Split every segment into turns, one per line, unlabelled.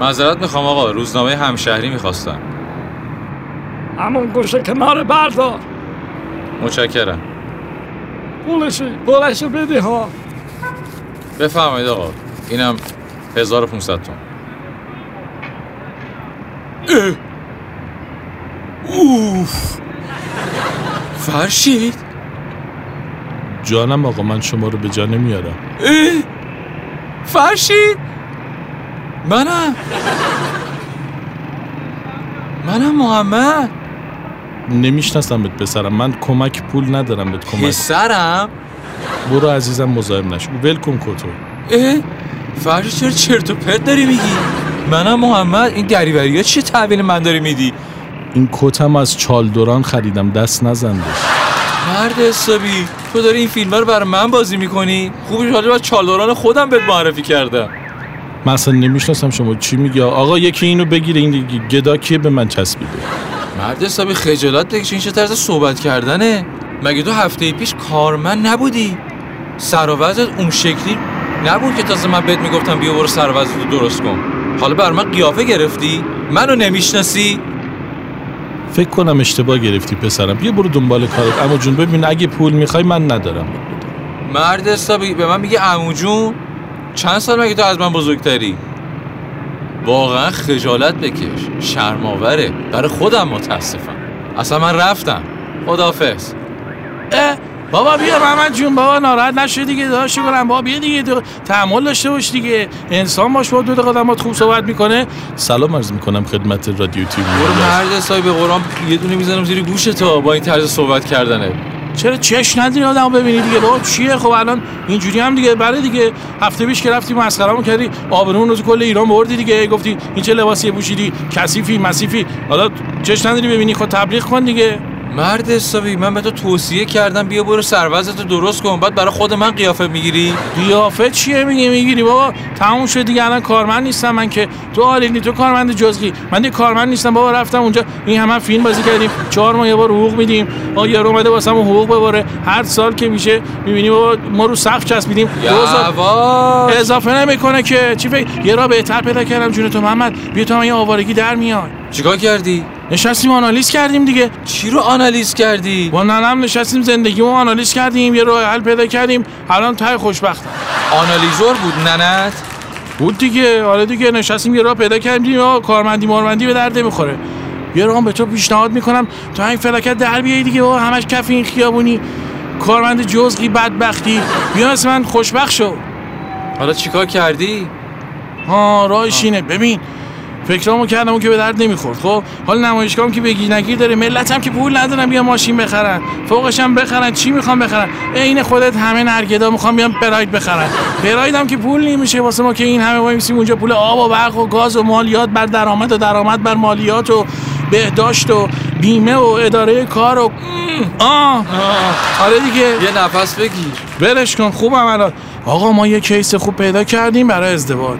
معذرت می‌خوام آقا. روزنامه همشهری می‌خواستم.
همون گوشه کنار بردار.
متشکرم.
پولشی پولشو بدی ها.
بفرمایید آقا. اینم 1500 تومن اوف. فرشید.
جانم آقا من شما رو به جا نمیارم!
فرشید. منم؟ منم محمد؟
نمیشناسمت پسرم. من کمک پول ندارم بهت کمک.
پسرم؟
برو عزیزم مزاحم نشو. ول کن کتو.
اه؟ فرشید چرا چرت و پرت داری میگی؟ منم محمد. این دریوری ها چیه تحویل من داری میدی؟
این کتم از چالدوران خریدم. دست نزن.
مرد حسابی. تو داری این فیلم رو برای من بازی می‌کنی؟ خوبش حالا چالدوران خودم بهت معرفی کردم.
من اصلا نمی‌شناسم شما چی میگی. آقا یکی اینو بگیره این گدا کیه به من چسبیده؟
مرد حسابی خجالت بکش این چه طرز صحبت کردنه؟ مگه تو هفته پیش کارمند نبودی؟ سر و اون شکلی نبود که تازه من بهت می‌گفتم بیا برو سر رو درست کن. حالا بر من قیافه گرفتی؟ منو نمی‌شناسی؟
فکر کنم اشتباه گرفتی پسرم. بیا برو دنبال کارت. اما جون ببین اگه پول می‌خوای من ندارم.
مرد حسابی به من میگه عمو جون چند سال مگه تو از من بزرگتری؟ واقعا خجالت بکش. شرماوره برای خودم متاسفم. اصلا من رفتم. خدافز
اه بابا بیا محمد جون. بابا ناراحت نشو دیگه. داشتی کنم بابا بیا دیگه. تحمل داشته باش دیگه. انسان باش با دو دقیقه آدمات خوب صحبت می‌کنه. سلام عرض می‌کنم خدمت رادیو تیوی.
برو مرد حسابی به قرآن. یه دونه می‌زنم زیر گوش تا با این طرز صحبت کردنه
چرا چش نداری آدمو ببینی دیگه؟ بابا چیه؟ خب الان اینجوری هم دیگه. برای دیگه. هفته پیش که رفتی مسخرهمون کردی آبرومون رو تو کل ایران بردی دیگه. گفتی این چه لباسی پوشیدی؟ کثیفی مسیفی حالا چش نداری ببینی خود تبلیغ کن دیگه.
مرد حسابی من به تو توصیه کردم بیا برو سروزتو درست کن بعد برای خود من قیافه می‌گیری؟
قیافه چیه میگی؟ می‌گیری بابا؟ تموم شد دیگه الان کارمند نیستم من که. تو آلیلی تو کارمند جزئی. من دیگه کارمند نیستم بابا رفتم اونجا. این همه فیلم بازی کردیم. چهار ماه یه بار حقوق میدیم. آ یارو اومده واسمون حقوق ببره. هر سال که میشه می‌بینی بابا ما رو سقف چسبیدیم. اضافه نمی‌کنه که. چی فکر یه را بهتر پیدا کردم جون تو محمد. بیا تو هم یه آوارگی در میاد
چیکار کردی؟
نشستیم آنالیز کردیم دیگه.
چی رو آنالیز کردی؟
با ننم نشستیم زندگیمو آنالیز کردیم یه راه حل پیدا کردیم. الان تای خوشبختم.
آنالیزور بود ننت؟
بود دیگه. آره دیگه نشستیم یه راه پیدا کردیم. آه کارمندی مارمندی به درد می‌خوره. یه راه به تو پیشنهاد می‌کنم. تو این فلاکت در بیایی دیگه. بابا همش کف این خیابونی. کارمند جزئی بدبختی. بیا مثل من خوشبخت شو.
حالا چیکار کردی؟
ها راهش اینه. ببین فکرامو کردم اون که به درد نمی‌خورد. خب حالا نمایشگاهم که بگی نگیر داره ملت هم که پول ندارن بیا ماشین بخرن. فوقش هم بخرن چی می‌خوام بخرن؟ عین خودت همه نره‌گدا می‌خوام بیام پراید بخرن. پراید هم که پول نمیشه واسه ما که این همه وایسیم اونجا پول آب و برق و گاز و مالیات بر درآمد و درآمد بر مالیات و بهداشت و بیمه و اداره کار و آه, آه. آره دیگه.
یه نفس بگیر.
ولش کن خوبم الان. آقا ما یه کیس خوب پیدا کردیم برای ازدواج.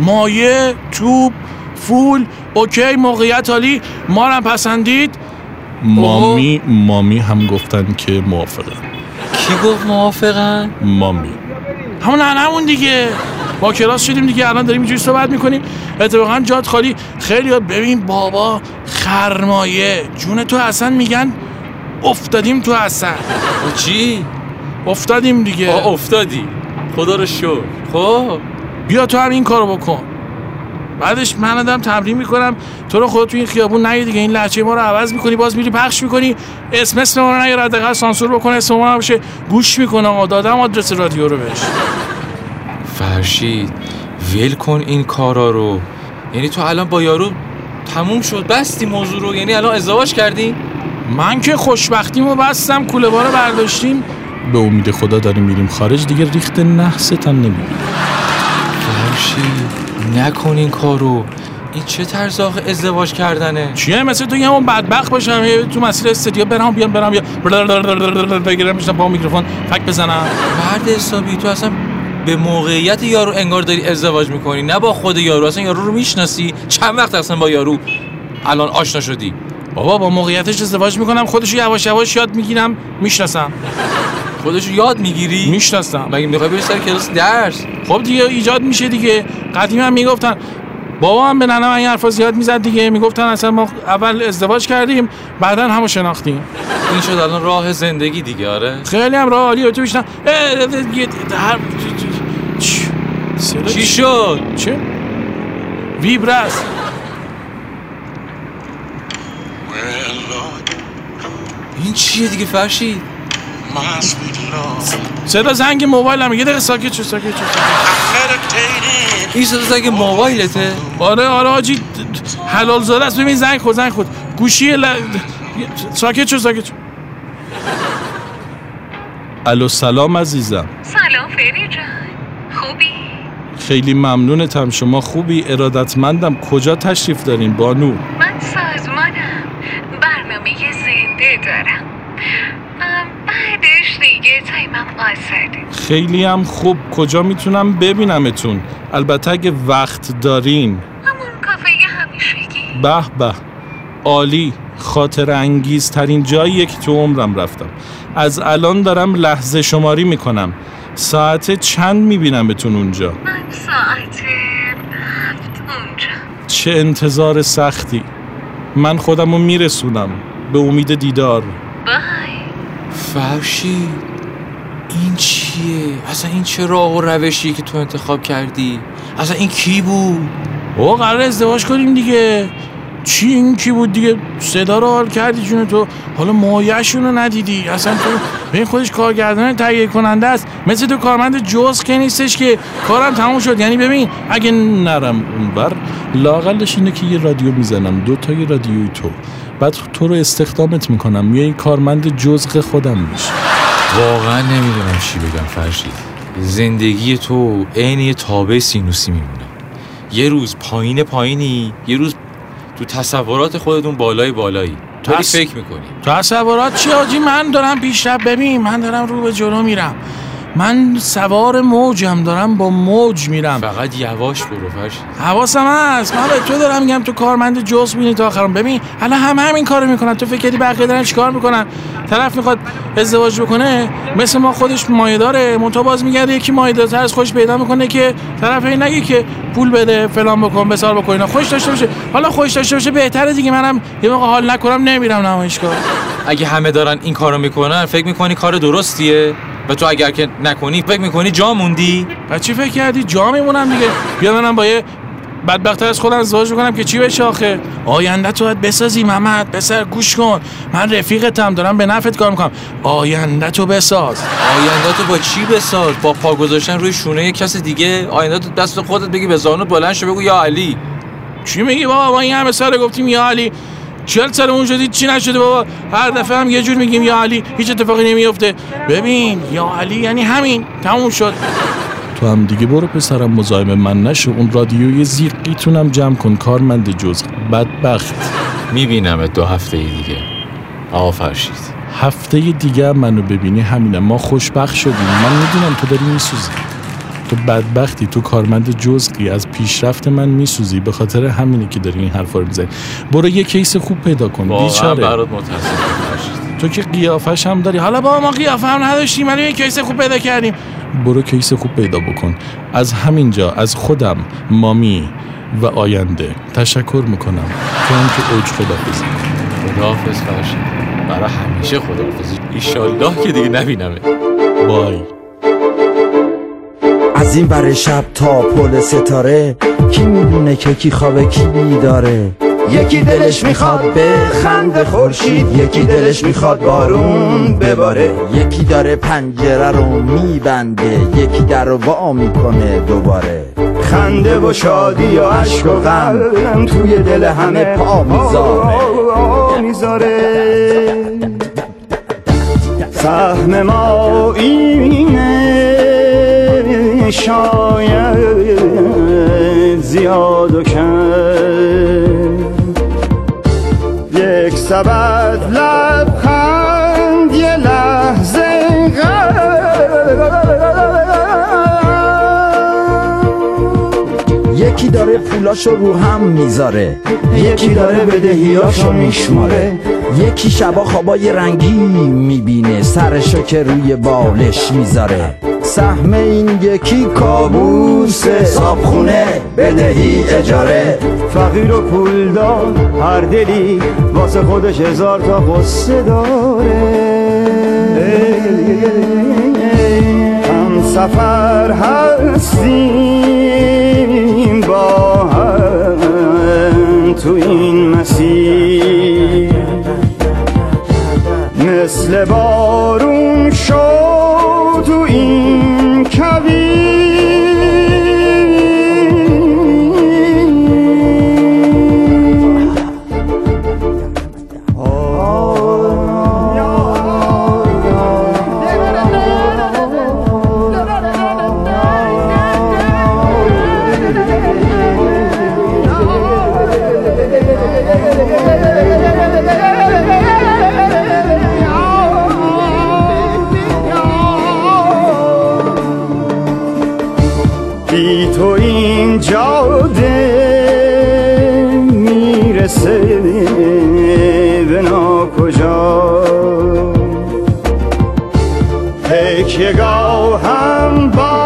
مایه توپ فول اوکی موقعیت عالی. ما هم پسندید. مامی مامی هم گفتن که موافقه
کی گفت موافقن؟
مامی. همون همون دیگه. با کلاس شدیم دیگه الان داریم اینجوری صحبت می‌کنیم. اتفاقا جات خالی. خیلی ها ببین بابا خرمایه. جون تو اصلا میگن افتادیم تو اصلا
چی؟
افتادیم دیگه.
آه افتادی. خدا رو شکر. خب.
بیا تو هم این کارو بکن. بعدش من دارم تمرین می‌کنم. تو رو خود تو این خیابون نهی دیگه. این لحچه ما رو عوض می‌کنی. باز میری پخش می‌کنی. اسم اسم ما رو نیار حداقل سانسور بکنه اسم ما بشه. گوش می‌کنه آقا. دادم آدرس رادیو رو بهش.
فرشید ول کن این کارا رو. یعنی تو الان با یارو تموم شد. بستی موضوع رو. یعنی الان ازدواج کردی؟
من که خوشبختیمو بستم. کوله بارو برداشتیم. به امید خدا داریم میریم خارج. دیگه ریخت نحستم نمی‌بینیم
فرشید. نکن این کارو. این چه طرز آخه ازدواج کردنه؟
چیه؟ مثل تو یه همون بدبخت باشم. یه تو مسیر استودیو برام بیام برام یا بگیرم میشم با میکروفون. فک بزنم.
مرد حسابی تو اصلا به موقعیت یارو انگار داری ازدواج می‌کنی. نه با خود یارو. اصلا یارو رو می‌شناسی. چند وقت اصلا با یارو الان آشنا شدی؟
بابا با موقعیتش ازدواج می‌کنم. خودشو یواش یواش یاد می‌گیرم. می‌شناسم.
خودشو یاد می‌گیری؟
می‌شناسم.
مگه می‌خوای بری سر کلاس درس؟
خب دیگه ایجاد میشه دیگه. قدیم هم می‌گفتن بابا هم به ننه من این حرفا زیاد می‌زد دیگه. می‌گفتن اصلا ما اول ازدواج کردیم بعدا همو شناختیم.
این شد الان راه زندگی دیگه آره.
خیلی هم راه عالیه. تو بیشتر چی؟
شد؟
چه؟ ویبرس.
این چیه دیگه فرشید؟
صدا زنگ موبایلم یه دقیقه ساکت شو ساکت شو
این صدا زنگ موبایلته؟
آره آره آجی حلال زاده است. ببین زنگ خود زنگ خود گوشی ل... ساکت شو ساکت شو. الو سلام عزیزم.
سلام فری جان. خوبی؟
خیلی ممنونتم شما. خوبی؟ ارادتمندم. کجا تشریف دارین بانو؟
من سازمانم. برنامه زنده دارم.
خیلی هم خوب. کجا می‌تونم ببینمتون؟ البته اگه وقت دارین.
همون کافه همیشگی.
به به. عالی. خاطر انگیز ترین جاییه که تو عمرم رفتم. از الان دارم لحظه شماری می‌کنم. ساعت چند میبینمتون اونجا؟
من ساعت هفت اونجا.
چه انتظار سختی. من خودمو میرسونم. به امید دیدار.
بای.
فرشید این چیه؟ اصلا این چه راه و روشی که تو انتخاب کردی؟ اصلا این کی بود؟
او قرار ازدواج کنیم دیگه. چی این کی بود دیگه؟ صدا رو حال کردی جون تو. حالا مایهشون رو ندیدی. اصلا تو به این خودش کارگردان تهیه کننده است. مثل تو کارمند جز که نیستش که. کارم تموم شد. یعنی ببین اگه نرم اونور لاقلش اینه که یه رادیو می‌زنم. دو تا یه رادیوی تو. بعد تو رو استخدامت می‌کنم. میای کارمند جزق خودم میشه
واقعا نمی‌دونم چی بگم فرشید. زندگی تو عین یه تابع سینوسی میمونه. یه روز پایین پایینی یه روز تو تصورات خودتون بالای بالایی. تو
پس-
فکر می‌کنی.
تصورات چی آجی؟ من دارم پیشرفت ببین من دارم رو به جلو میرم. من سوار موجم دارم با موج میرم.
فقط یواش برو فرشید
حواسم هست. من به تو دارم میگم تو کارمند جز بینی تا آخرم. ببین الان همه همین کارو می‌کنن. تو فکر کردی بقیه دارن چیکار می‌کنن؟ طرف می‌خواد ازدواج بکنه مثل ما خودش مایه داره. منتها باز میگرده یکی مایه از خودش پیدا می‌کنه که طرف این نگه که پول بده فلان بکن بسار بکن اینا خوش داشته باشه. حالا خوش داشته باشه بهتره دیگه. منم یه موقع حال نکنم نمیرم نمایشگاه.
اگه همه دارن این کارو می‌کنن فکر می‌کنی کار درستیه؟ و تو اگر که نکنی فکر می‌کنی جا موندی؟
و چی فکر کردی؟ جا میمونم دیگه. بیا منم با یه بدبختر از خودم ازدواج بکنم که چی بشه آخه؟ آینده تو باید بسازی محمد پسر گوش کن. من رفیقتم دارم به نفت کار می‌کنم. آینده تو بساز.
آینده تو با چی بساز؟ با پا گذاشتن روی شونه یک کس دیگه؟ آینده تو دست خودت بگی به زانوت بلند شو بگو یا علی.
چی میگی بابا؟ ما این همه سال گفتیم یا علی. سال اون شدی چی نشده بابا؟ هر دفعه هم یه جور میگیم یا علی هیچ اتفاقی نمیفته ببین یا علی یعنی همین تموم شد. تو هم دیگه برو پسرم مزاحم من نشو. اون رادیوی زیقیتونم جمع کن کارمند جز بدبخت.
می‌بینم دو هفته دیگه. آقا فرشید.
هفته دیگه منو ببینی همینه. ما خوشبخت شدیم. من می‌دونم تو داری میسوزی. تو بدبختی تو کارمند جزقی. از پیشرفت من میسوزی به خاطر همینه که داری این حرفا رو می‌زنی. برو یه case خوب پیدا کن بیچاره.
برات
تو که قیافش هم داری. حالا با ما قیافه هم نداشتیم ولی یه case خوب پیدا کردیم. برو case خوب پیدا بکن. از همینجا از خودم مامی و آینده. تشکر می‌کنم. تو هم که اوج خدافزی کن
خداحافظ فرشید. برای همیشه خداحافظی. ایشالله که دیگه نبینمه
بای.
از این بر شب تا پل ستاره کی می‌دونه که کی خوابه کی بیداره؟ یکی دلش می‌خواد به خند خورشید یکی دلش می‌خواد بارون بباره. یکی داره پنجره رو میبنده یکی در رو وا می‌کنه دوباره. خنده و شادی و عشق و غم توی دل همه پا می‌ذاره. سهم ما اینه شاید زیاد و کم. یک سبد لبخند یه لحظه یکی داره پولاشو رو هم می‌ذاره یکی داره بدهیاشو میشماره. یکی شبا خوابای رنگی می‌بینه سرشو که روی بالش می‌ذاره. سهم این یکی کابوسه. صابخونه بدهی اجاره.
فقیر و پولدار هر دلی واسه خودش هزار تا قصه داره. هم سفر هستیم با هم تو این مسیر. مثل بارون شد تکیه گاه هم باش